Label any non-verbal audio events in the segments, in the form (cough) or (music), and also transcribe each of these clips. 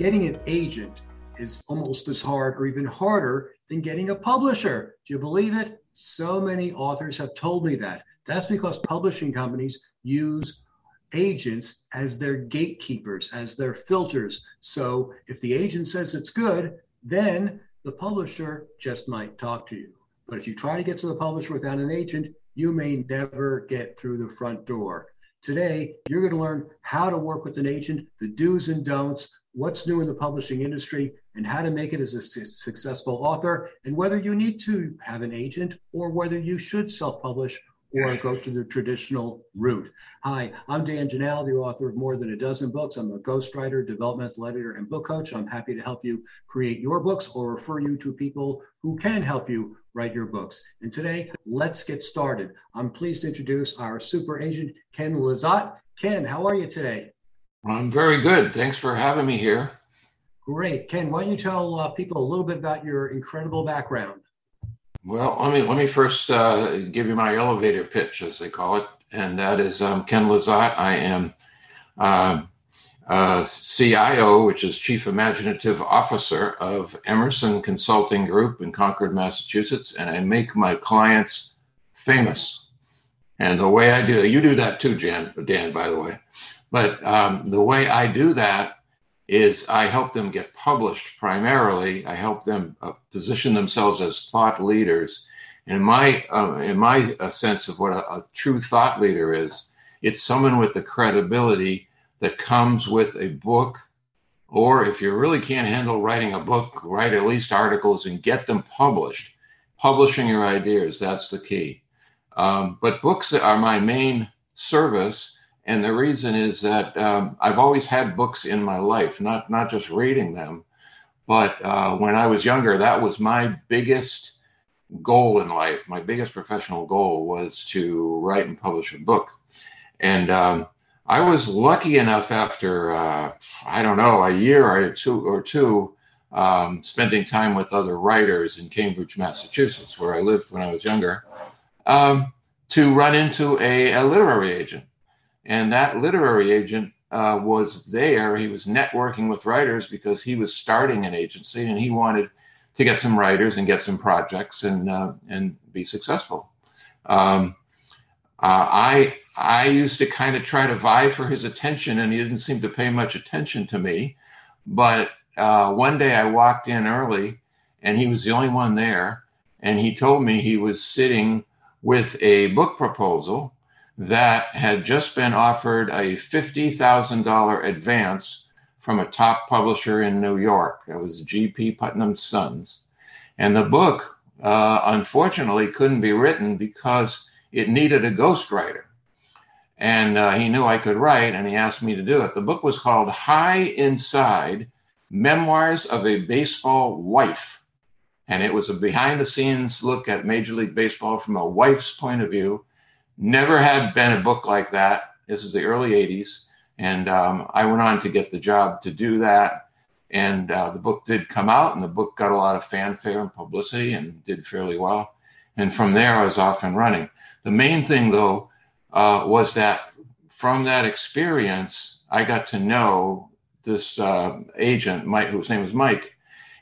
Getting an agent is almost as hard or even harder than getting a publisher. Do you believe it? So many authors have told me that. That's because publishing companies use agents as their gatekeepers, as their filters. So if the agent says it's good, then the publisher just might talk to you. But if you try to get to the publisher without an agent, you may never get through the front door. Today, you're going to learn how to work with an agent, the do's and don'ts, what's new in the publishing industry, and how to make it as a su- successful author, and whether you need to have an agent or whether you should self publish or go to the traditional route. Hi, I'm Dan Janal, the author of more than a dozen books. I'm a ghostwriter, developmental editor, and book coach. I'm happy to help you create your books or refer you to people who can help you write your books. And today, let's get started. I'm pleased to introduce our super agent, Ken Lizotte. Ken, how are you today? I'm very good. Thanks for having me here. Great. Ken, why don't you tell uh, people a little bit about your incredible background? Well, let me let me first uh, give you my elevator pitch, as they call it, and that is um, Ken Lizotte. I am uh, uh, CIO, which is Chief Imaginative Officer of Emerson Consulting Group in Concord, Massachusetts, and I make my clients famous. And the way I do, you do that too, Jan, Dan, by the way. But um, the way I do that is I help them get published primarily. I help them uh, position themselves as thought leaders. And in my uh, in my uh, sense of what a, a, true thought leader is, it's someone with the credibility that comes with a book, or if you really can't handle writing a book, write at least articles and get them published. Publishing your ideas, that's the key. Um, but books are my main service and the reason is that um, I've always had books in my life, not not just reading them, but uh, when I was younger, that was my biggest goal in life. My biggest professional goal was to write and publish a book, and um, I was lucky enough after uh, I don't know a year or two or two. Um, spending time with other writers in Cambridge, Massachusetts, where I lived when I was younger, um, to run into a, a literary agent and that literary agent uh, was there. He was networking with writers because he was starting an agency and he wanted to get some writers and get some projects and uh, and be successful. Um, uh, I I used to kind of try to vie for his attention, and he didn't seem to pay much attention to me. But uh, one day I walked in early, and he was the only one there, and he told me he was sitting with a book proposal that had just been offered a $50,000 advance from a top publisher in New York. It was G.P. Putnam's Sons. And the book, uh, unfortunately, couldn't be written because it needed a ghostwriter. And uh, he knew I could write, and he asked me to do it. The book was called High Inside Memoirs of a Baseball Wife. And it was a behind the scenes look at Major League Baseball from a wife's point of view Never had been a book like that. This is the early 80s. And um, I went on to get the job to do that. And uh, the book did come out, and the book got a lot of fanfare and publicity and did fairly well. And from there, I was off and running. The main thing, though, uh, was that from that experience, I got to know this uh, agent, Mike, whose name was Mike,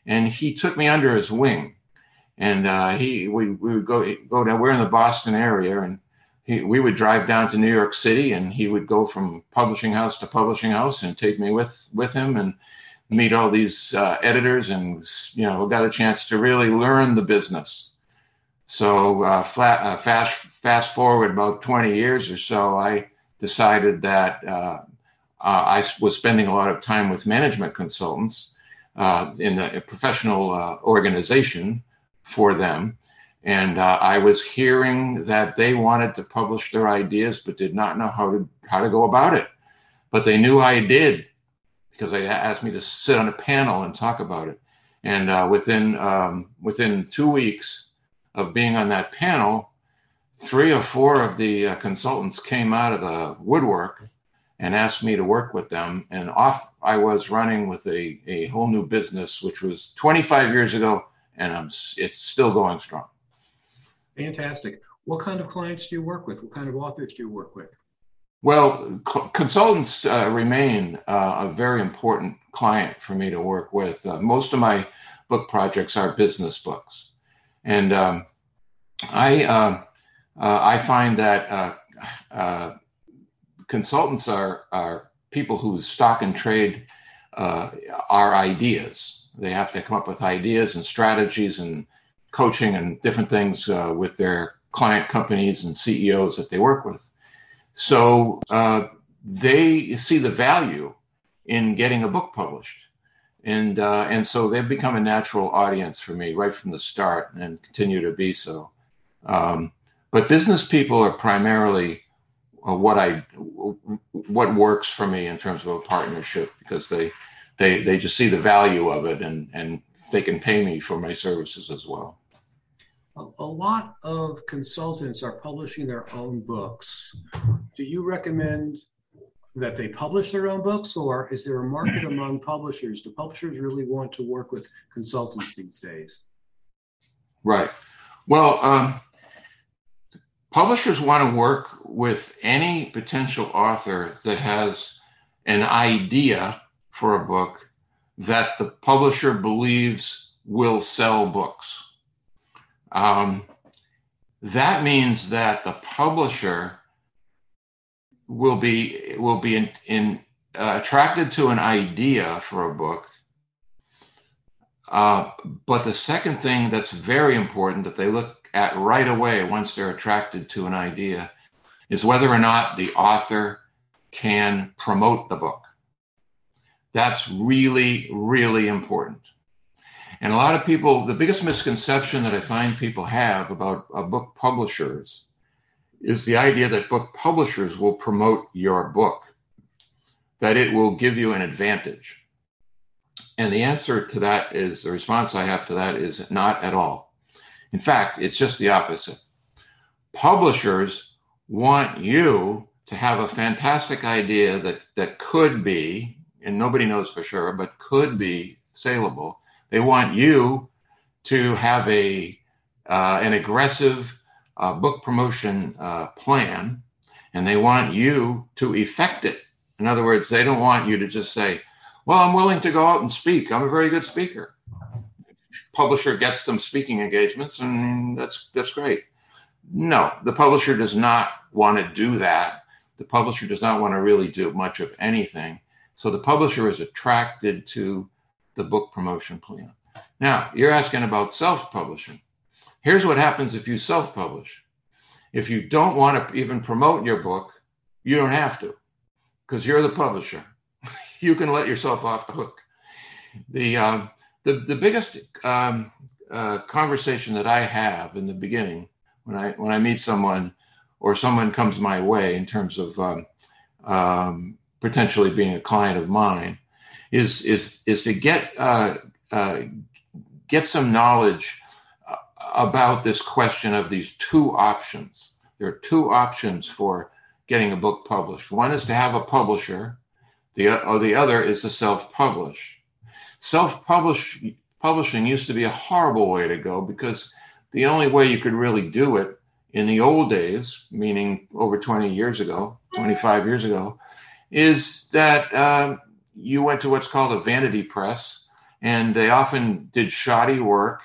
and he took me under his wing. And uh, he, we, we would go go down. We're in the Boston area, and he, we would drive down to New York City, and he would go from publishing house to publishing house and take me with with him and meet all these uh, editors, and you know, got a chance to really learn the business. So uh, flat, uh, fast fast forward about 20 years or so, I decided that uh, uh, I was spending a lot of time with management consultants uh, in a professional organization for them and uh, I was hearing that they wanted to publish their ideas, but did not know how to how to go about it. But they knew I did because they asked me to sit on a panel and talk about it. And uh, within um, within two weeks of being on that panel, three or four of the uh, consultants came out of the woodwork and asked me to work with them. And off I was running with a, a whole new business, which was 25 years ago, and I'm, it's still going strong. Fantastic. What kind of clients do you work with? What kind of authors do you work with? Well, co- consultants uh, remain uh, a very important client for me to work with. Uh, most of my book projects are business books, and um, I um, uh, I find that uh, uh, consultants are are people whose stock and trade are ideas. They have to come up with ideas and strategies and coaching and different things with their client companies and CEOs that they work with. So uh, they see the value in getting a book published. And, uh, and so they've become a natural audience for me right from the start and continue to be so. Um, but business people are primarily uh, what I what works for me in terms of a partnership because they they they just see the value of it and and they can pay me for my services as well a lot of consultants are publishing their own books. Do you recommend that they publish their own books, or is there a market among publishers? Do publishers really want to work with consultants these days? Right. Well, um, publishers want to work with any potential author that has an idea for a book that the publisher believes will sell books. Um, that means that the publisher will be will be in, in uh, attracted to an idea for a book. Uh, but the second thing that's very important that they look at right away once they're attracted to an idea is whether or not the author can promote the book. That's really, really important. And a lot of people, the biggest misconception that I find people have about uh, book publishers is the idea that book publishers will promote your book, that it will give you an advantage. And the answer to that is the response I have to that is not at all. In fact, it's just the opposite. Publishers want you to have a fantastic idea that, that could be, and nobody knows for sure, but could be saleable they want you to have a uh, an aggressive uh, book promotion uh, plan, and they want you to effect it. In other words, they don't want you to just say, "Well, I'm willing to go out and speak. I'm a very good speaker." Publisher gets them speaking engagements, and that's that's great. No, the publisher does not want to do that. The publisher does not want to really do much of anything. So the publisher is attracted to the book promotion plan. Now, you're asking about self publishing. Here's what happens if you self publish. If you don't want to even promote your book, you don't have to because you're the publisher. (laughs) you can let yourself off the hook. The, um, the, the biggest um, uh, conversation that I have in the beginning when I, when I meet someone or someone comes my way in terms of um, um potentially being a client of mine is is is to get uh, uh, get some knowledge about this question of these two options. There are two options for getting a book published. One is to have a publisher, the or the other is to self-publish. Self-publish publishing used to be a horrible way to go because the only way you could really do it in the old days, meaning over 20 years ago, 25 years ago, is that um, you went to what's called a vanity press, and they often did shoddy work.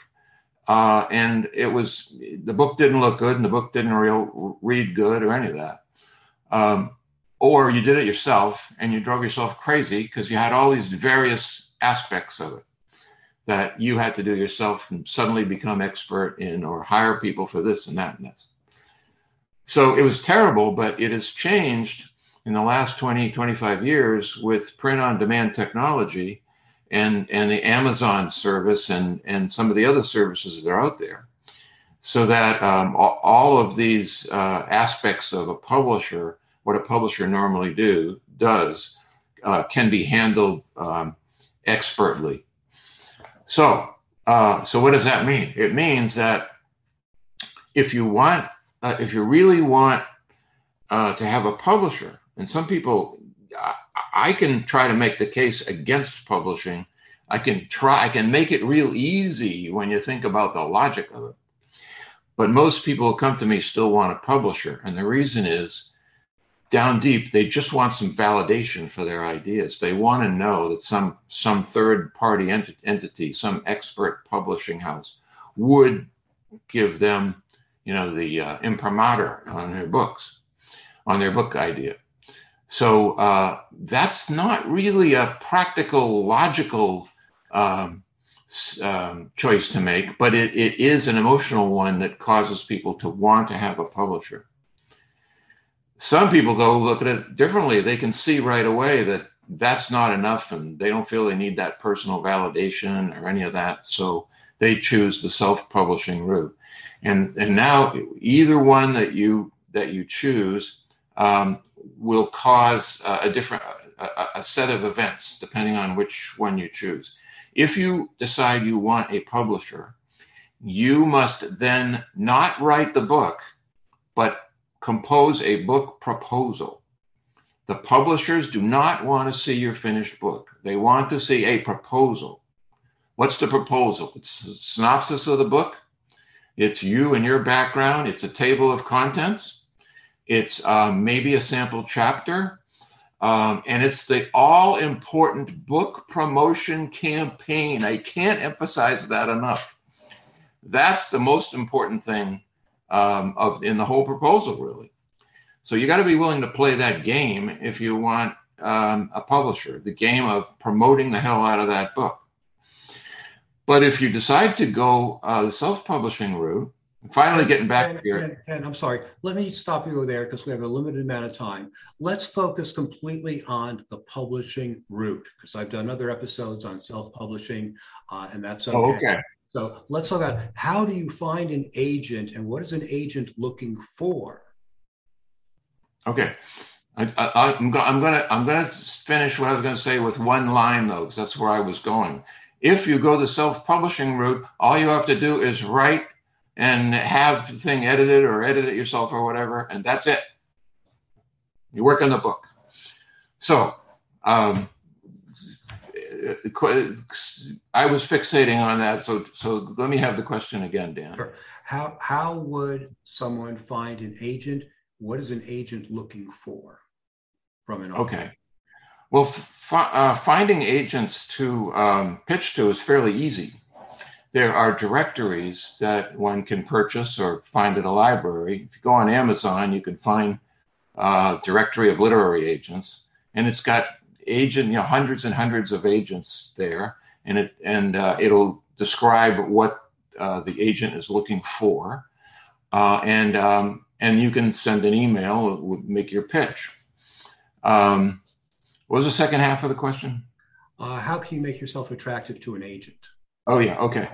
Uh, and it was the book didn't look good, and the book didn't real read good or any of that. Um, or you did it yourself, and you drove yourself crazy because you had all these various aspects of it that you had to do yourself and suddenly become expert in or hire people for this and that and this. So it was terrible, but it has changed in the last 20, 25 years with print on demand technology and, and the Amazon service and, and some of the other services that are out there. So that um, all of these uh, aspects of a publisher, what a publisher normally do does, uh, can be handled um, expertly. So, uh, so what does that mean? It means that if you want, uh, if you really want uh, to have a publisher, and some people, I, I can try to make the case against publishing. I can try, I can make it real easy when you think about the logic of it. But most people who come to me still want a publisher. And the reason is down deep, they just want some validation for their ideas. They want to know that some some third party ent- entity, some expert publishing house, would give them, you know, the uh, imprimatur on their books, on their book idea. So uh, that's not really a practical, logical um, um, choice to make, but it, it is an emotional one that causes people to want to have a publisher. Some people, though, look at it differently. They can see right away that that's not enough and they don't feel they need that personal validation or any of that. So they choose the self-publishing route. And, and now either one that you that you choose um, will cause uh, a different a, a set of events depending on which one you choose. If you decide you want a publisher, you must then not write the book, but compose a book proposal. The publishers do not want to see your finished book. They want to see a proposal. What's the proposal? It's a synopsis of the book. It's you and your background. It's a table of contents. It's um, maybe a sample chapter. Um, and it's the all important book promotion campaign. I can't emphasize that enough. That's the most important thing um, of in the whole proposal, really. So you got to be willing to play that game if you want um, a publisher, the game of promoting the hell out of that book. But if you decide to go uh, the self-publishing route, Finally, getting back and, here. And, and, I'm sorry, let me stop you there because we have a limited amount of time. Let's focus completely on the publishing route because I've done other episodes on self publishing, uh, and that's okay. Oh, okay. So let's talk about how do you find an agent and what is an agent looking for? Okay. I, am go, I'm gonna I'm gonna finish what I was gonna say with one line though, because that's where I was going. If you go the self-publishing route, all you have to do is write and have the thing edited or edit it yourself or whatever, and that's it. You work on the book. So, um, I was fixating on that. So, so let me have the question again, Dan. Sure. How how would someone find an agent? What is an agent looking for from an author? Okay. Well, f- uh, finding agents to um, pitch to is fairly easy there are directories that one can purchase or find at a library. If you go on Amazon, you can find a directory of literary agents, and it's got agent, you know, hundreds and hundreds of agents there, and it and uh, it'll describe what uh, the agent is looking for, uh, and um, and you can send an email, make your pitch. Um, what was the second half of the question? Uh, how can you make yourself attractive to an agent? Oh yeah, okay.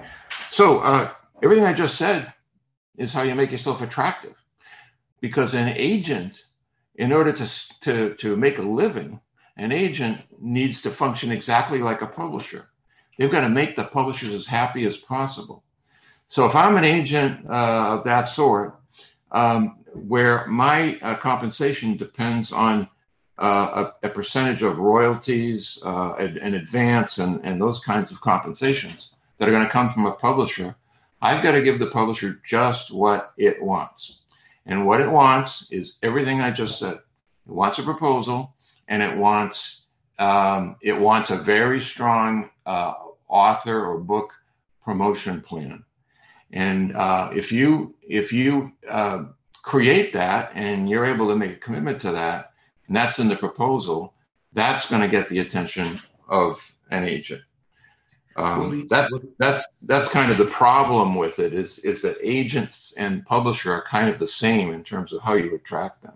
So uh, everything I just said is how you make yourself attractive, because an agent, in order to to to make a living, an agent needs to function exactly like a publisher. They've got to make the publishers as happy as possible. So if I'm an agent uh, of that sort, um, where my uh, compensation depends on uh, a, a, percentage of royalties, uh, an advance, and, and those kinds of compensations, that are going to come from a publisher, I've got to give the publisher just what it wants. And what it wants is everything I just said. It wants a proposal and it wants um, it wants a very strong uh, author or book promotion plan. And uh, if you if you uh, create that and you're able to make a commitment to that, and that's in the proposal, that's going to get the attention of an agent. Um, that that's that's kind of the problem with it is is that agents and publisher are kind of the same in terms of how you attract them.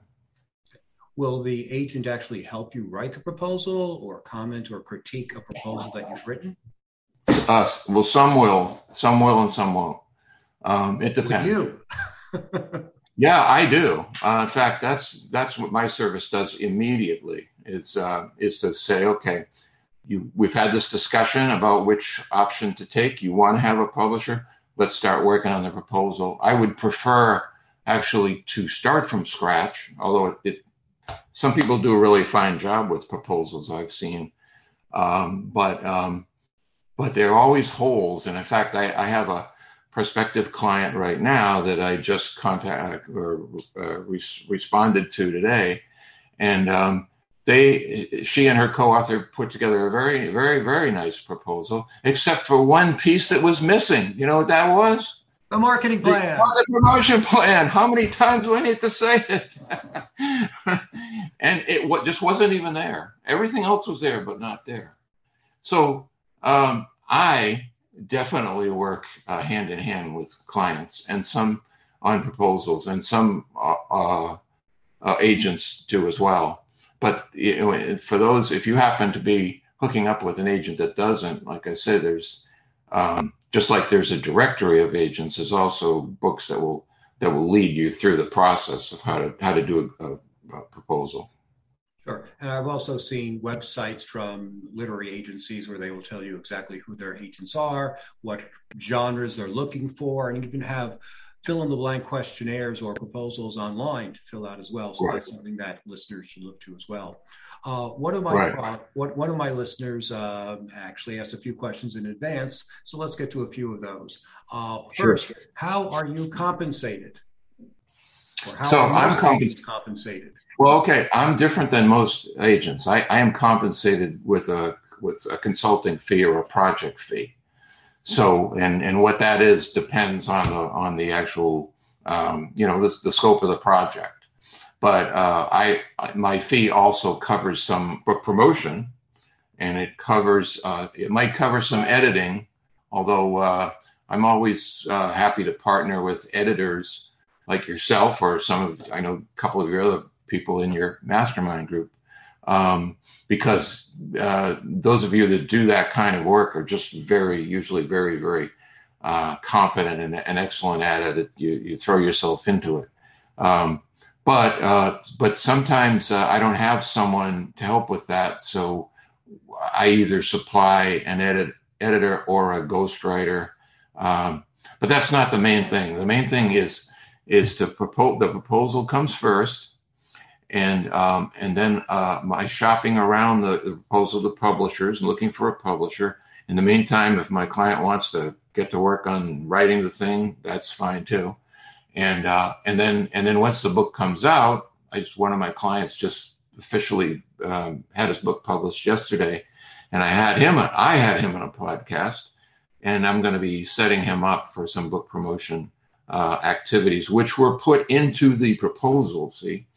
Will the agent actually help you write the proposal or comment or critique a proposal that you've written? Uh, well, some will, some will, and some won't. Um, it depends. you? (laughs) yeah, I do. Uh, in fact, that's that's what my service does immediately. is uh, is to say, okay, you we've had this discussion about which option to take. You want to have a publisher? Let's start working on the proposal. I would prefer actually to start from scratch, although it, it some people do a really fine job with proposals I've seen, um, but um, but there are always holes. And in fact, I, I, have a prospective client right now that I just contact or uh, re- responded to today, and um, they she and her co-author put together a very very very nice proposal, except for one piece that was missing. You know what that was? The marketing plan. The, the promotion plan. How many times do I need to say it? (laughs) and it what just wasn't even there. Everything else was there, but not there. So um, I definitely work uh, hand in hand with clients, and some on proposals, and some uh, uh, uh agents do as well. But you know, for those, if you happen to be hooking up with an agent that doesn't, like I said, there's um, just like there's a directory of agents, there's also books that will that will lead you through the process of how to how to do a, a, proposal. Sure. And I've also seen websites from literary agencies where they will tell you exactly who their agents are, what genres they're looking for, and even have fill in the blank questionnaires or proposals online to fill out as well. So right. that's something that listeners should look to as well. Uh, one of my right. what, one of my listeners uh, actually asked a few questions in advance, so let's get to a few of those. Uh, sure. First, how are you compensated? Or how so are I'm comp- compensated? Well, okay, I'm different than most agents. I, I am compensated with a with a consulting fee or a project fee. So, and and what that is depends on the on the actual, um, you know, the, the scope of the project. But uh, I my fee also covers some book promotion, and it covers uh, it might cover some editing, although uh, I'm always uh, happy to partner with editors like yourself or some of I know a couple of your other people in your mastermind group, um, because uh, those of you that do that kind of work are just very usually very very uh, competent and, and, excellent at it. You you throw yourself into it. Um, but uh, but sometimes uh, I don't have someone to help with that, so I either supply an edit editor or a ghostwriter. Um, but that's not the main thing. The main thing is is to propose. The proposal comes first, and um, and then uh, my shopping around the, the proposal to publishers and looking for a publisher. In the meantime, if my client wants to get to work on writing the thing, that's fine too and uh, and then and then once the book comes out, I just one of my clients just officially um, had his book published yesterday, and I had him I had him on a podcast, and I'm going to be setting him up for some book promotion uh, activities, which were put into the proposal. See,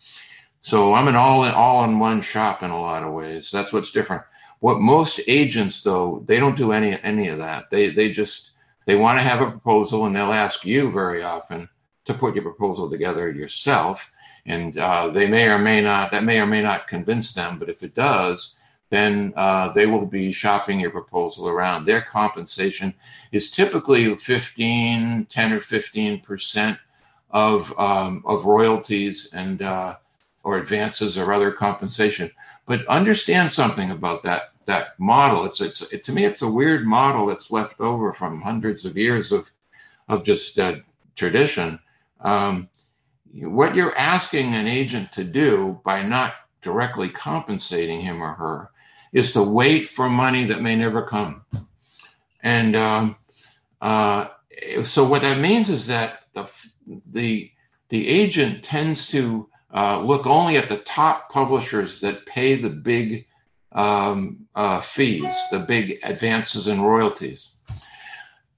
so I'm an all in all in one shop in a lot of ways. That's what's different. What most agents though they don't do any any of that. They they just they want to have a proposal and they'll ask you very often to put your proposal together yourself. And uh, they may or may not, that may or may not convince them, but if it does, then uh, they will be shopping your proposal around. Their compensation is typically 15, 10 or 15 percent of um, of royalties and uh, or advances or other compensation. But understand something about that that model. It's it's it, to me it's a weird model that's left over from hundreds of years of of just uh, tradition um, what you're asking an agent to do by not directly compensating him or her is to wait for money that may never come. And um, uh, so what that means is that the the the agent tends to uh, look only at the top publishers that pay the big um, uh, fees, the big advances and royalties.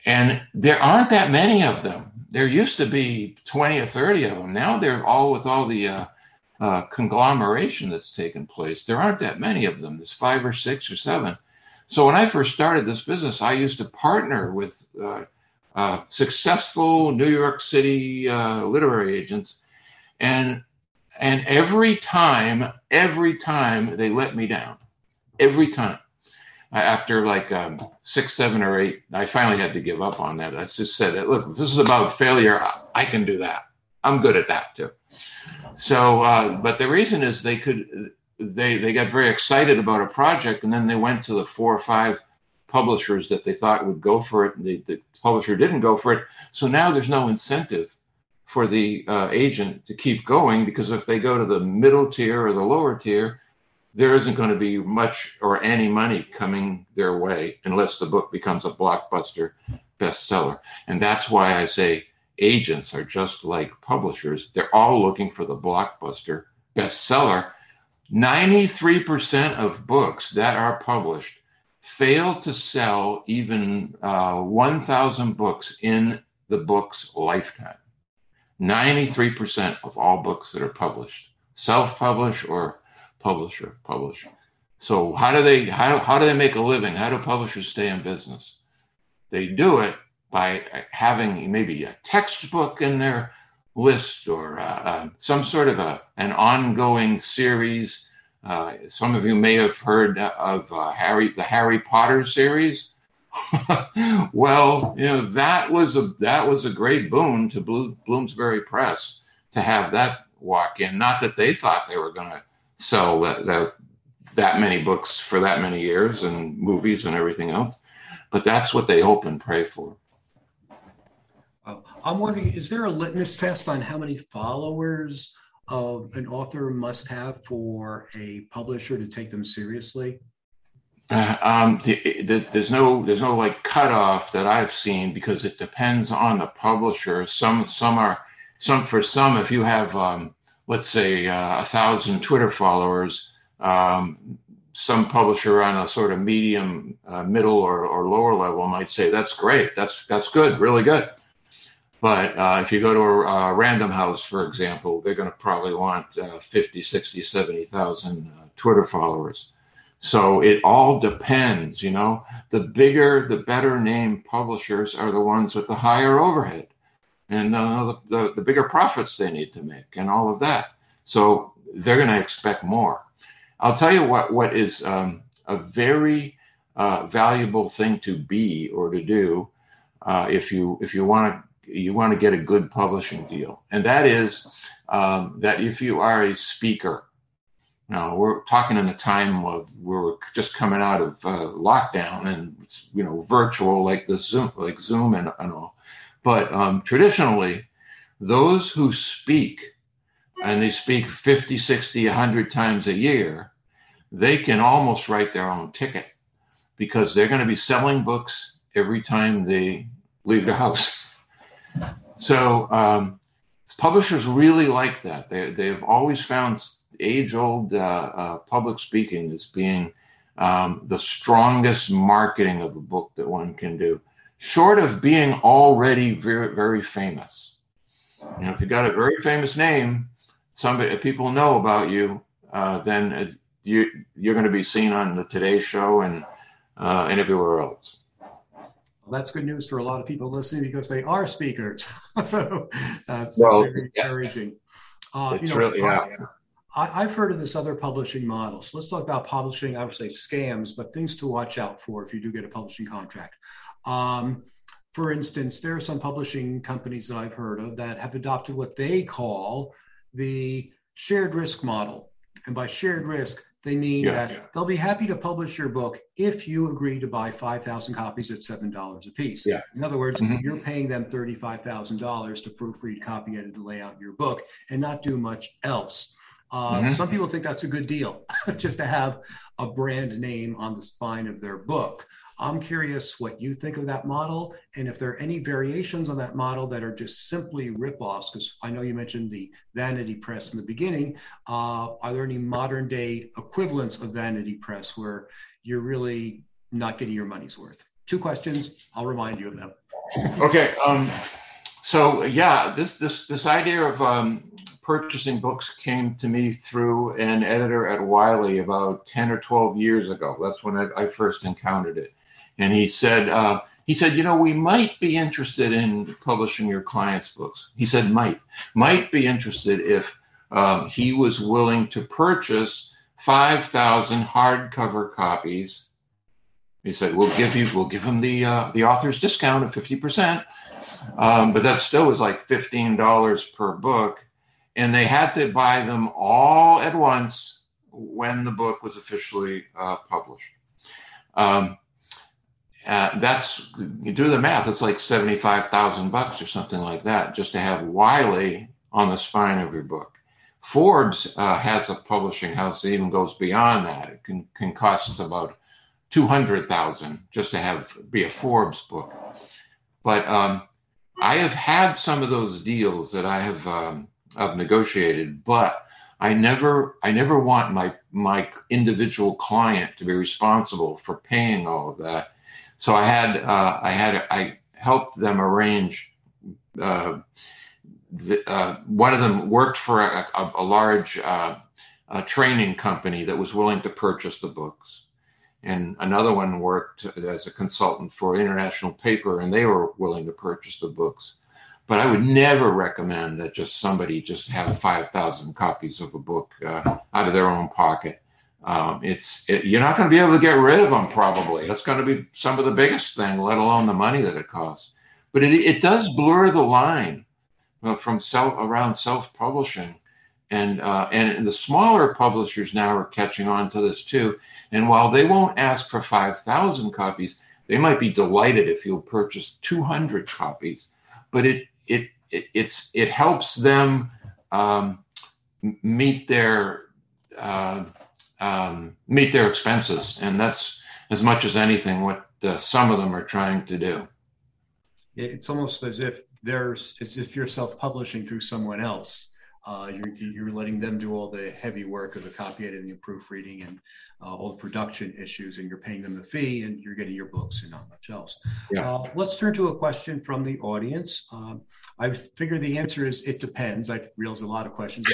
And there aren't that many of them there used to be 20 or 30 of them. Now they're all with all the uh, uh, conglomeration that's taken place. There aren't that many of them. There's five or six or seven. So when I first started this business, I used to partner with uh, successful New York City literary agents, and and every time, every time they let me down. Every time after like um, six, seven, or eight, I finally had to give up on that. I just said, "Look, this is about failure, I can do that. I'm good at that too." So, uh, but the reason is they could they they got very excited about a project, and then they went to the four or five publishers that they thought would go for it, and the, the publisher didn't go for it. So now there's no incentive for the uh, agent to keep going because if they go to the middle tier or the lower tier, there isn't going to be much or any money coming their way unless the book becomes a blockbuster bestseller. And that's why I say agents are just like publishers. They're all looking for the blockbuster bestseller. 93% of books that are published fail to sell even uh, 1,000 books in the book's lifetime. 93% of all books that are published, self-publish or publisher publish. So how do they how, how do they make a living? How do publishers stay in business? They do it by having maybe a textbook in their list or uh, uh, some sort of a an ongoing series. Uh, some of you may have heard of uh, Harry the Harry Potter series. (laughs) well, you know that was a that was a great boon to Bloomsbury Press to have that walk in. Not that they thought they were going to sell that, that that many books for that many years and movies and everything else, but that's what they hope and pray for. I'm wondering, is there a litmus test on how many followers of an author must have for a publisher to take them seriously? Uh, um, the, the, there's no there's no like cutoff that I've seen because it depends on the publisher. Some some are some for some if you have um, let's say uh, a thousand Twitter followers, um, some publisher on a sort of medium, uh, middle, or, or lower level might say that's great, that's that's good, really good. But uh, if you go to a, Random House, for example, they're going to probably want uh, 50, 60, 70,000 uh, Twitter followers. So it all depends, you know. The bigger, the better name publishers are the ones with the higher overhead and the, the, the bigger profits they need to make and all of that. So they're going to expect more. I'll tell you what what is um, a very uh, valuable thing to be or to do uh, if you if you want to you want to get a good publishing deal, and that is um, that if you are a speaker. Now we're talking in a time of we're just coming out of uh, lockdown and it's you know virtual like the Zoom like Zoom and, and all. But um, traditionally, those who speak, and they speak 50, 60, 100 times a year, they can almost write their own ticket because they're going to be selling books every time they leave the house. So um, publishers really like that. They, they've always found age old uh, uh, public speaking as being um, the strongest marketing of a book that one can do short of being already very, very famous. You know, if you got a very famous name, somebody people know about you, uh, then uh, you you're going to be seen on the Today Show and uh, and everywhere else. That's good news for a lot of people listening because they are speakers. (laughs) so that's, well, very yeah. encouraging. Uh, it's you know, really, yeah. I, have heard of this other publishing model. So let's talk about publishing. I would say scams, but things to watch out for if you do get a publishing contract. Um, for instance, there are some publishing companies that I've heard of that have adopted what they call the shared risk model. And by shared risk, they mean yeah, that yeah. they'll be happy to publish your book if you agree to buy 5,000 copies at $7 a piece. Yeah. In other words, mm-hmm. you're paying them $35,000 to proofread, copy edit, and lay out your book and not do much else. Uh, mm-hmm. Some people think that's a good deal (laughs) just to have a brand name on the spine of their book. I'm curious what you think of that model and if there are any variations on that model that are just simply ripoffs, because I know you mentioned the vanity press in the beginning. Uh, are there any modern day equivalents of vanity press where you're really not getting your money's worth? Two questions. I'll remind you of them. Okay. Um, so yeah, this this this idea of um, purchasing books came to me through an editor at Wiley about 10 or 12 years ago. That's when I, I first encountered it and he said, uh, he said, you know, we might be interested in publishing your client's books. He said, might, might be interested if um, he was willing to purchase 5,000 hardcover copies. He said, we'll give you, we'll give him the, uh, the author's discount of 50%. Um, but that still was like $15 per book. And they had to buy them all at once when the book was officially uh, published. Um, uh, that's you do the math. It's like seventy-five thousand bucks or something like that just to have Wiley on the spine of your book. Forbes uh, has a publishing house that even goes beyond that. It can can cost about two hundred thousand just to have be a Forbes book. But um, I have had some of those deals that I have um, I've negotiated, but I never I never want my my individual client to be responsible for paying all of that. So I had uh, I had I helped them arrange. Uh, the, uh, one of them worked for a, a, a large uh, training company that was willing to purchase the books, and another one worked as a consultant for international paper, and they were willing to purchase the books. But I would never recommend that just somebody just have five thousand copies of a book uh, out of their own pocket. Um, it's it, you're not going to be able to get rid of them probably. That's going to be some of the biggest thing, let alone the money that it costs. But it it does blur the line from self around self publishing, and uh, and the smaller publishers now are catching on to this too. And while they won't ask for five thousand copies, they might be delighted if you'll purchase two hundred copies. But it it, it it's it helps them um, meet their uh, um, meet their expenses, and that's as much as anything what uh, some of them are trying to do. It's almost as if there's as if you're self-publishing through someone else. Uh, you're, you're letting them do all the heavy work of the copy editing and proofreading and uh, all the production issues, and you're paying them the fee, and you're getting your books and not much else. Yeah. Uh, let's turn to a question from the audience. Um, I figure the answer is it depends. I realize a lot of questions.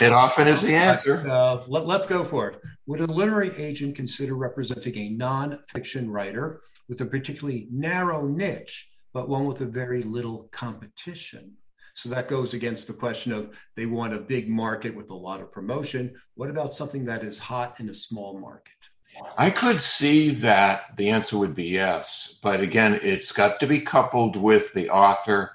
it (laughs) often is the answer. Uh, let, let's go for it. Would a literary agent consider representing a non-fiction writer with a particularly narrow niche, but one with a very little competition? So that goes against the question of they want a big market with a lot of promotion. What about something that is hot in a small market? I could see that the answer would be yes. But again, it's got to be coupled with the author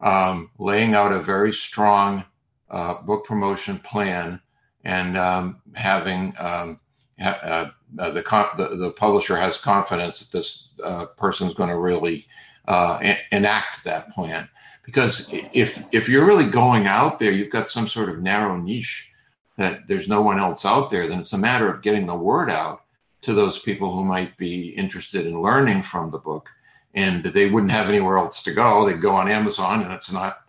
um, laying out a very strong uh, book promotion plan and um, having um, uh, uh, the, the, the publisher has confidence that this uh, person is going to really uh, enact that plan. Because if if you're really going out there, you've got some sort of narrow niche that there's no one else out there. Then it's a matter of getting the word out to those people who might be interested in learning from the book, and they wouldn't have anywhere else to go. They'd go on Amazon, and it's not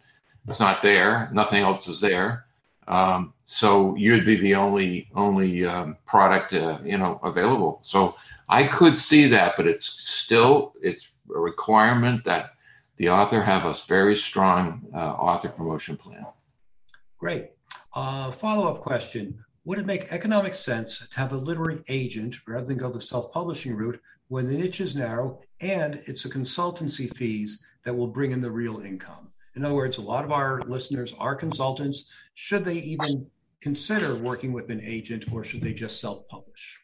it's not there. Nothing else is there. Um, so you'd be the only only um, product uh, you know available. So I could see that, but it's still it's a requirement that the author have a very strong uh, author promotion plan. Great. Uh, follow up question Would it make economic sense to have a literary agent rather than go the self publishing route when the niche is narrow and it's the consultancy fees that will bring in the real income? In other words, a lot of our listeners are consultants. Should they even consider working with an agent or should they just self publish?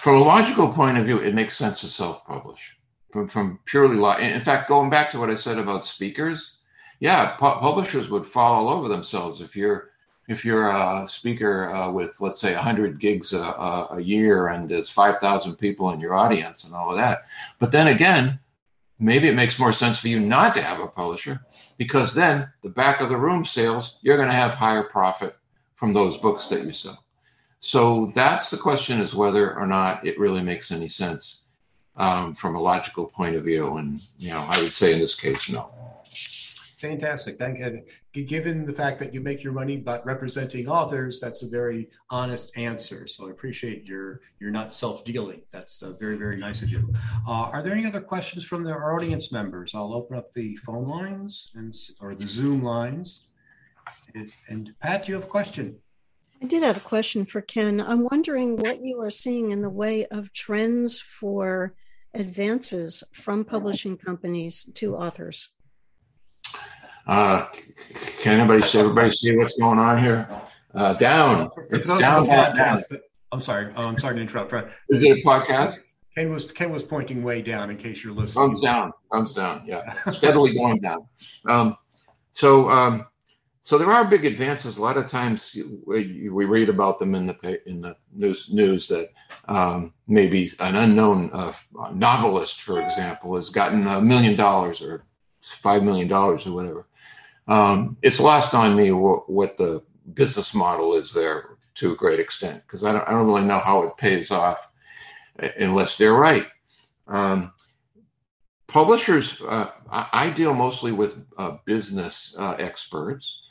From a logical point of view, it makes sense to self publish from, from purely. In fact, going back to what I said about speakers, yeah, pu- publishers would fall all over themselves if you're if you're a speaker uh, with let's say 100 gigs a, a, a year and there's 5,000 people in your audience and all of that. But then again, maybe it makes more sense for you not to have a publisher because then the back of the room sales you're going to have higher profit from those books that you sell. So that's the question is whether or not it really makes any sense um, from a logical point of view. And, you know, I would say in this case, no. Fantastic. Thank you. Given the fact that you make your money by representing authors, that's a very honest answer. So I appreciate your you're not self-dealing. That's uh, very very nice of you. Uh, are there any other questions from the audience members? I'll open up the phone lines and or the Zoom lines. And, and Pat, you have a question? I did have a question for Ken. I'm wondering what you are seeing in the way of trends for advances from publishing companies to authors? Uh, can anybody see everybody see what's going on here? Uh, down. For, for it's down, down, down. I'm sorry. Oh, I'm sorry to interrupt. Is it a podcast? Ken was Ken was pointing way down in case you're listening. Thumbs down. Thumbs down. Yeah, steadily going down. Um, so um, so there are big advances. A lot of times we, read about them in the in the news news that um, maybe an unknown uh, novelist, for example, has gotten a million dollars or five million dollars or whatever. Um, it's lost on me what, what, the business model is there to a great extent because I don't, I don't really know how it pays off unless they're right. Um, publishers, uh, I, I, deal mostly with uh, business uh, experts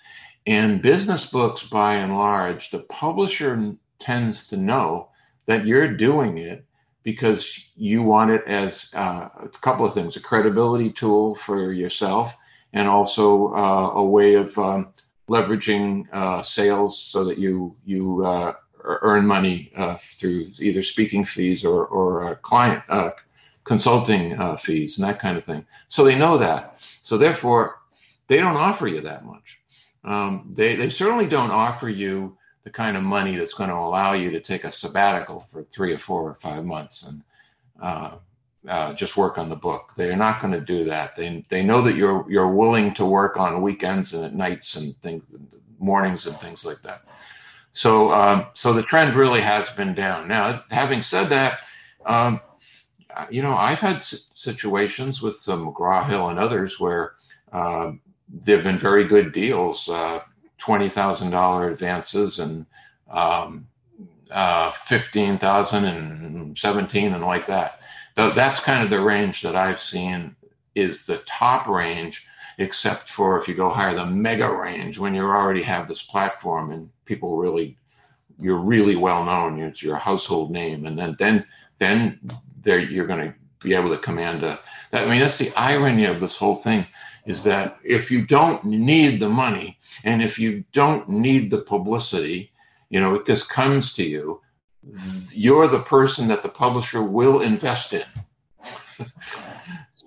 in business books, by and large, the publisher tends to know that you're doing it because you want it as uh, a couple of things a credibility tool for yourself and also uh, a way of um, leveraging uh, sales so that you you uh, earn money uh, through either speaking fees or, or client uh, consulting fees and that kind of thing. So they know that. So therefore, they don't offer you that much um, they, they certainly don't offer you the kind of money that's going to allow you to take a sabbatical for three or four or five months and uh, uh, just work on the book. They're not going to do that. They, they know that you're you're willing to work on weekends and at nights and things, mornings and things like that. So um, so the trend really has been down. Now, having said that, um, you know I've had situations with some McGraw Hill and others where uh, there have been very good deals, uh, twenty thousand dollar advances and um, uh, fifteen thousand and seventeen and like that. That's kind of the range that I've seen is the top range, except for if you go higher, the mega range when you already have this platform and people really you're really well known. It's your household name, and then then then there you're going to be able to command a. I mean, that's the irony of this whole thing is that if you don't need the money and if you don't need the publicity, you know, it just comes to you, you're the person that the publisher will invest in. (laughs)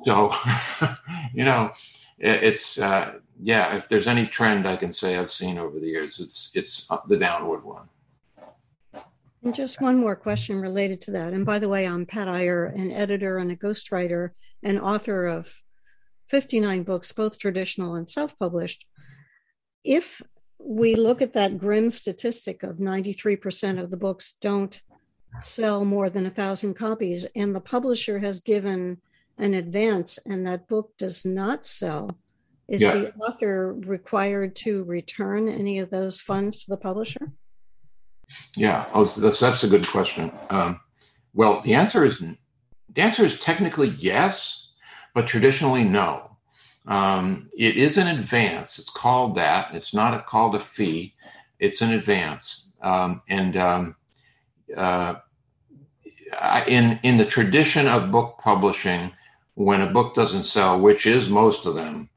so, (laughs) you know, it's, uh, yeah, if there's any trend I can say I've seen over the years, it's, it's the downward one. And just one more question related to that. And by the way, I'm Pat Iyer, an editor and a ghostwriter and author of 59 books, both traditional and self published. If we look at that grim statistic of 93% of the books don't sell more than a thousand copies, and the publisher has given an advance and that book does not sell, is yeah. the author required to return any of those funds to the publisher? Yeah, oh, that's, that's a good question. Um, well, the answer is the answer is technically yes, but traditionally, no. Um, it is an advance. It's called that. It's not a, called a fee. It's an advance. Um, and um, uh, in in the tradition of book publishing, when a book doesn't sell, which is most of them,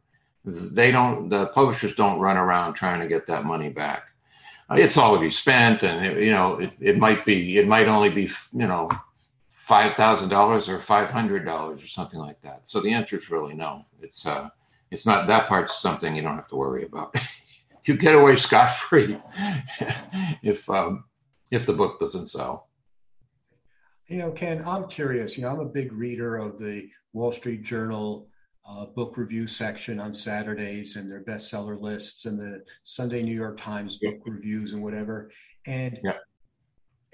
they don't. The publishers don't run around trying to get that money back. Uh, it's already spent, and it, you know it, it might be. It might only be you know five thousand dollars or five hundred dollars or something like that. So the answer is really no. It's uh, it's not that part's something you don't have to worry about. (laughs) you get away scot free (laughs) if um, if the book doesn't sell. You know, Ken, I'm curious. You know, I'm a big reader of the Wall Street Journal uh, book review section on Saturdays and their bestseller lists and the Sunday New York Times book reviews and whatever. And yeah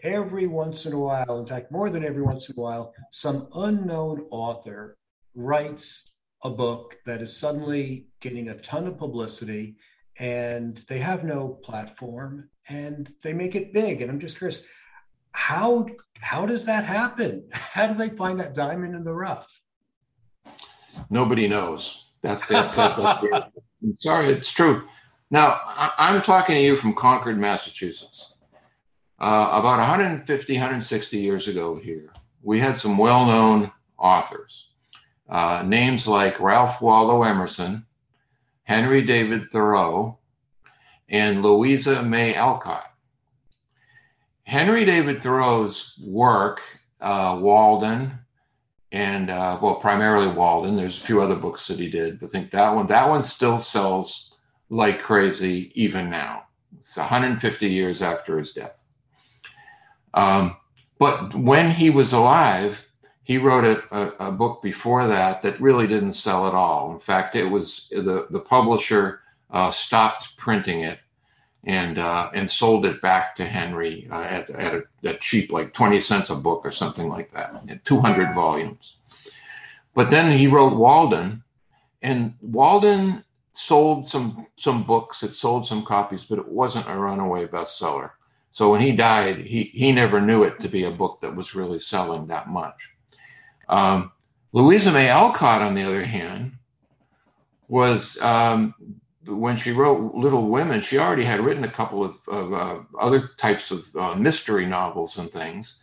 every once in a while, in fact, more than every once in a while, some unknown author writes a book that is suddenly getting a ton of publicity and they have no platform and they make it big. And I'm just curious, how how does that happen? (laughs) How do they find that diamond in the rough? Nobody knows. That's that's, that's, that's sorry, it's true. Now I, am talking to you from Concord, Massachusetts. Uh, about 150, 160 years ago here, we had some well known authors. Uh, names like Ralph Waldo Emerson, Henry David Thoreau, and Louisa May Alcott. Henry David Thoreau's work, uh, Walden, and uh, well, primarily Walden. There's a few other books that he did, but I think that one that one still sells like crazy even now. It's 150 years after his death. Um, but when he was alive, he wrote a, a, a, book before that that really didn't sell at all. In fact, it was the, the publisher uh, stopped printing it and uh, and sold it back to Henry uh, at, at a, a, cheap, like 20 cents a book or something like that, 200 volumes. But then he wrote Walden, and Walden sold some some books. It sold some copies, but it wasn't a runaway bestseller. So when he died, he he never knew it to be a book that was really selling that much. Um, Louisa May Alcott, on the other hand, was um, when she wrote Little Women, she already had written a couple of, of uh, other types of uh, mystery novels and things,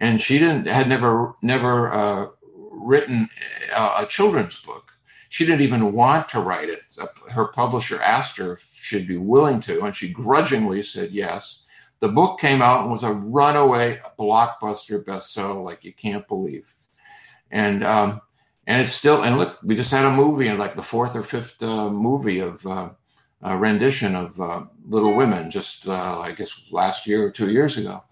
and she didn't had never never uh, written a, a, children's book. She didn't even want to write it. Her publisher asked her if she'd be willing to, and she grudgingly said yes. The book came out and was a runaway blockbuster bestseller, like you can't believe. And um, and it's still and look we just had a movie and like the fourth or fifth uh, movie of uh, rendition of uh, little women just uh, i guess last year or two years ago.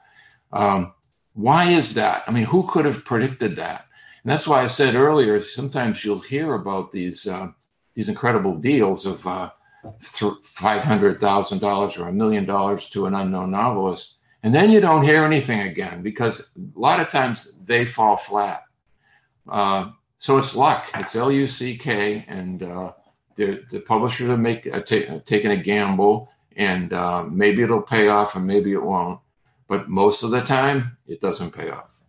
Um, why is that? I mean who could have predicted that? And that's why i said earlier sometimes you'll hear about these uh, these incredible deals of $500000 or a million dollars to an unknown novelist and then you don't hear anything again because a lot of times they fall flat uh, so it's luck. It's L U C K, and uh, the the publisher to make uh, ta- taking a gamble, and uh, maybe it'll pay off, and maybe it won't. But most of the time, it doesn't pay off.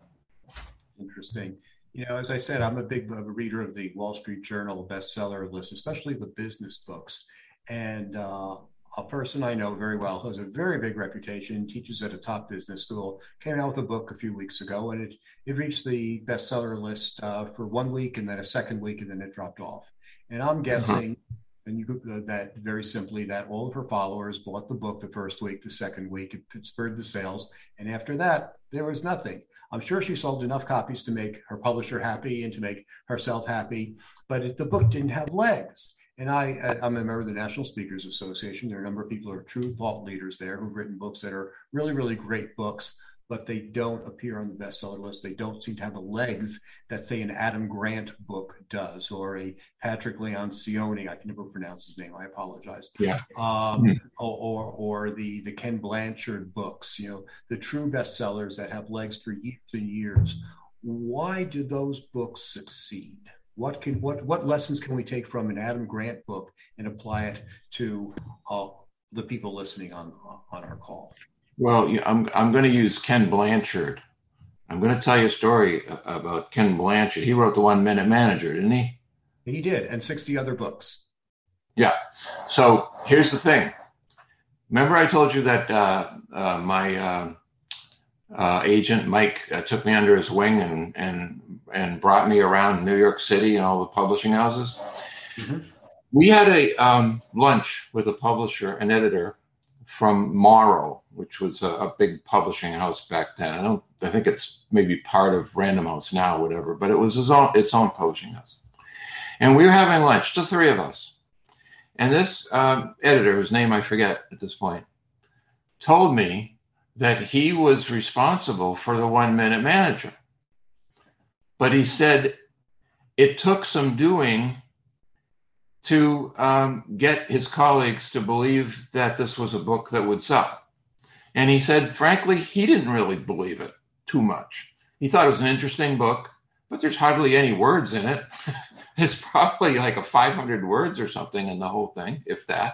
Interesting. You know, as I said, I'm a big uh, reader of the Wall Street Journal bestseller list, especially the business books. And uh, a person I know very well who has a very big reputation, teaches at a top business school, came out with a book a few weeks ago, and it it reached the bestseller list uh, for one week, and then a second week, and then it dropped off. And I'm uh-huh. guessing, uh-huh. and you uh, that very simply that all of her followers bought the book the first week, the second week, it spurred the sales, and after that there was nothing. I'm sure she sold enough copies to make her publisher happy and to make herself happy, but it, the book didn't have legs. And I, I'm a member of the National Speakers Association. There are a number of people who are true thought leaders there who've written books that are really, really great books, but they don't appear on the bestseller list. They don't seem to have the legs that, say, an Adam Grant book does, or a Patrick Lencioni. I can never pronounce his name. I apologize. Yeah. Um, mm-hmm. or, or, or the the Ken Blanchard books. You know, the true bestsellers that have legs for years and years. Why do those books succeed? What can what what lessons can we take from an Adam Grant book and apply it to uh, the people listening on on our call? Well, I'm I'm going to use Ken Blanchard. I'm going to tell you a story about Ken Blanchard. He wrote the One Minute Manager, didn't he? He did, and 60 other books. Yeah. So here's the thing. Remember, I told you that uh, uh, my uh, uh agent Mike uh, took me under his wing and and and brought me around New York City and all the publishing houses. Mm-hmm. We had a um, lunch with a publisher, an editor from Morrow, which was a, a, big publishing house back then. I don't, I think it's maybe part of Random House now, whatever, but it was his own, its own publishing house. And we were having lunch, the three of us. And this um, editor, whose name I forget at this point, told me that he was responsible for the one minute manager. But he said it took some doing to um, get his colleagues to believe that this was a book that would sell. And he said, frankly, he didn't really believe it too much. He thought it was an interesting book, but there's hardly any words in it. (laughs) it's probably like a 500 words or something in the whole thing, if that.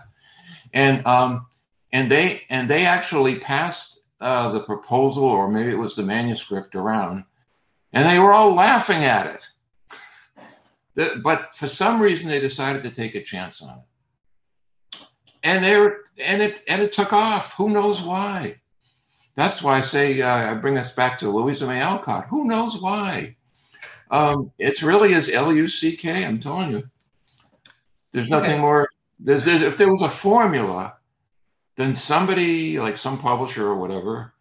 And um, and they and they actually passed uh, the proposal, or maybe it was the manuscript, around and they were all laughing at it. But for some reason, they decided to take a chance on it, and they were, and it and it took off. Who knows why? That's why I say uh, I bring us back to Louisa May Alcott. Who knows why? Um, it's really as L U C K. I'm telling you. There's nothing okay. more. There's, there's, if there was a formula, then somebody like some publisher or whatever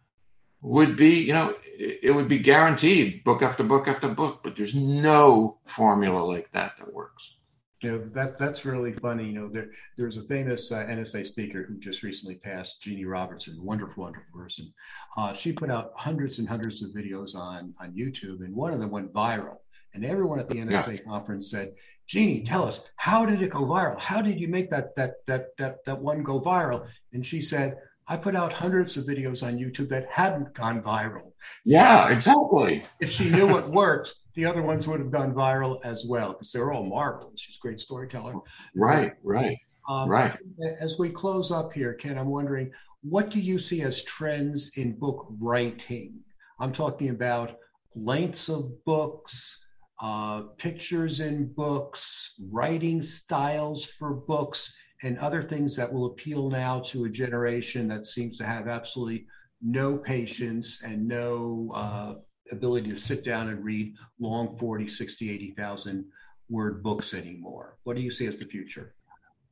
would be, you know, it would be guaranteed book after book after book, but there's no formula like that that works. You know that that's really funny. You know, there there's a famous uh, NSA speaker who just recently passed, Jeanne Robertson, wonderful, wonderful person. Uh, she put out hundreds and hundreds of videos on on YouTube, and one of them went viral. And everyone at the NSA yeah. conference said, Jeanne, tell us, how did it go viral? How did you make that that that that that one go viral? And she said, I put out hundreds of videos on YouTube that hadn't gone viral. Yeah, so exactly. If she knew what worked, the other ones would have gone viral as well because they're all marvelous. She's a great storyteller. Right, right, um, right. As we close up here, Ken, I'm wondering what do you see as trends in book writing? I'm talking about lengths of books, uh, pictures in books, writing styles for books, and other things that will appeal now to a generation that seems to have absolutely no patience and no uh, ability to sit down and read long 40, 60, 80,000 word books anymore. What do you see as the future?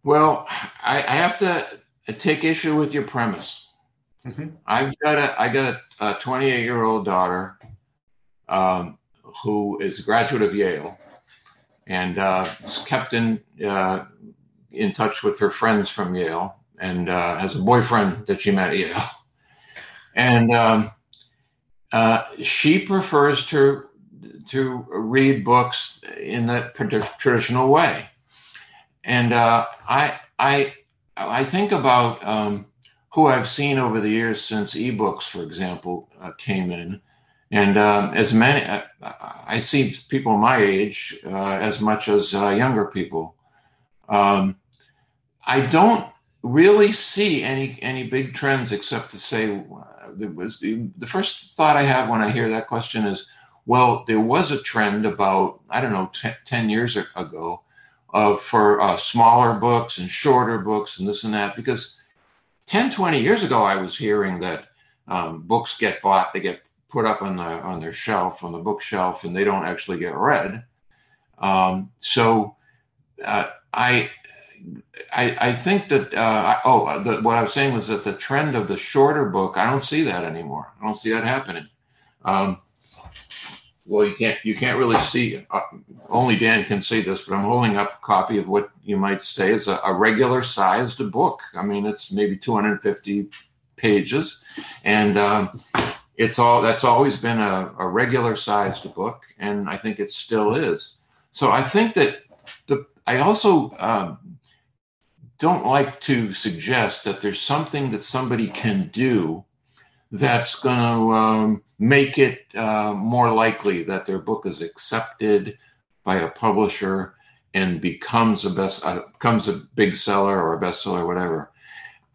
Well, I, I have to take issue with your premise. Mm-hmm. I've got a I got a 28 year old daughter um, who is a graduate of Yale and uh, is kept in uh, in touch with her friends from Yale and uh, has a boyfriend that she met at Yale. And um, uh, she prefers to to read books in that traditional way. And uh, I I I think about um, who I've seen over the years since ebooks, for example, uh, came in, and um, as many uh, I see people my age uh, as much as uh, younger people. Um, I don't really see any any big trends except to say uh, there was the, the first thought I have when I hear that question is well there was a trend about I don't know t- 10 years ago of for uh, smaller books and shorter books and this and that because 10 20 years ago I was hearing that um, books get bought they get put up on the on their shelf on the bookshelf and they don't actually get read. Um, so uh, I I, I think that uh, oh the, what I was saying was that the trend of the shorter book I don't see that anymore. I don't see that happening. Um, well, you can't you can't really see. Uh, only Dan can see this, but I'm holding up a copy of what you might say is a, a regular sized book. I mean, it's maybe 250 pages, and um, it's all that's always been a, a regular sized book, and I think it still is. So I think that the I also um, don't like to suggest that there's something that somebody can do that's going to um, make it uh, more likely that their book is accepted by a publisher and becomes a best uh, becomes a big seller or a bestseller, whatever.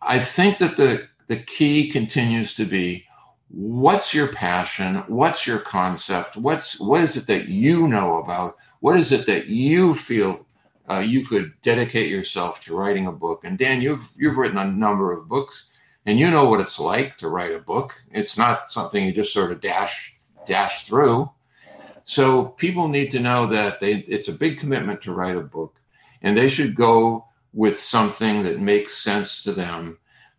I think that the the key continues to be what's your passion, what's your concept, what's what is it that you know about, what is it that you feel uh, you could dedicate yourself to writing a book. And Dan, you've you've written a number of books, and you know what it's like to write a book. It's not something you just sort of dash dash through. So people need to know that they it's a big commitment to write a book, and they should go with something that makes sense to them.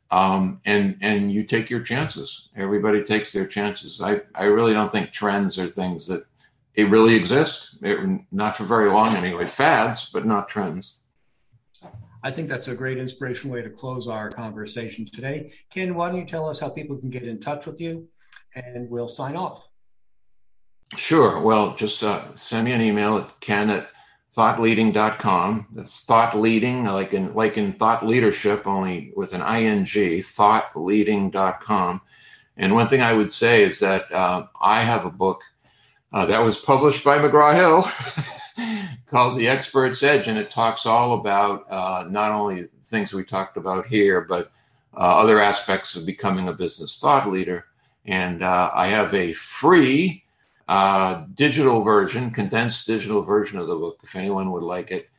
Um, and and you take your chances. Everybody takes their chances. I, I really don't think trends are things that it really exists. It, not for very long anyway. Fads, but not trends. I think that's a great inspirational way to close our conversation today. Ken, why don't you tell us how people can get in touch with you and we'll sign off. Sure. Well, just uh, send me an email at ken at thoughtleading.com. That's thought leading, like in like in thought leadership, only with an ing. Thoughtleading.com. And one thing I would say is that uh, I have a book uh, that was published by McGraw Hill (laughs) called The Expert's Edge, and it talks all about uh, not only things we talked about here, but uh, other aspects of becoming a business thought leader. And uh, I have a free uh, digital version, condensed digital version of the book, if anyone would like it.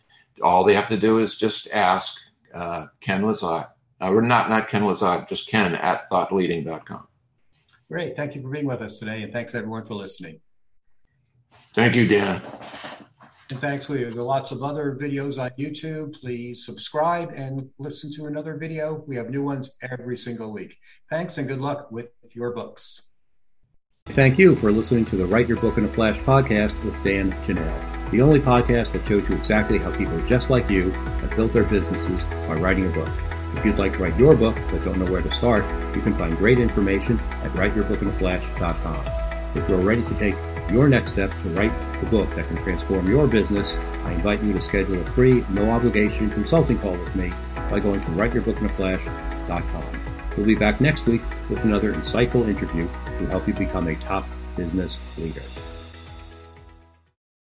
All they have to do is just ask uh, Ken Lizotte, or not, not Ken Lizotte, just Ken at thoughtleading.com. Great. Thank you for being with us today, and thanks everyone for listening. Thank you, Dan. And thanks, we have lots of other videos on YouTube. Please subscribe and listen to another video. We have new ones every single week. Thanks and good luck with your books. Thank you for listening to the Write Your Book in a Flash podcast with Dan Janal, the only podcast that shows you exactly how people just like you have built their businesses by writing a book. If you'd like to write your book but don't know where to start, you can find great information at writeyourbookinaflash.com. If you're ready to take your next step to write the book that can transform your business, I invite you to schedule a free, no obligation consulting call with me by going to writeyourbookinaflash.com. We'll be back next week with another insightful interview to help you become a top business leader.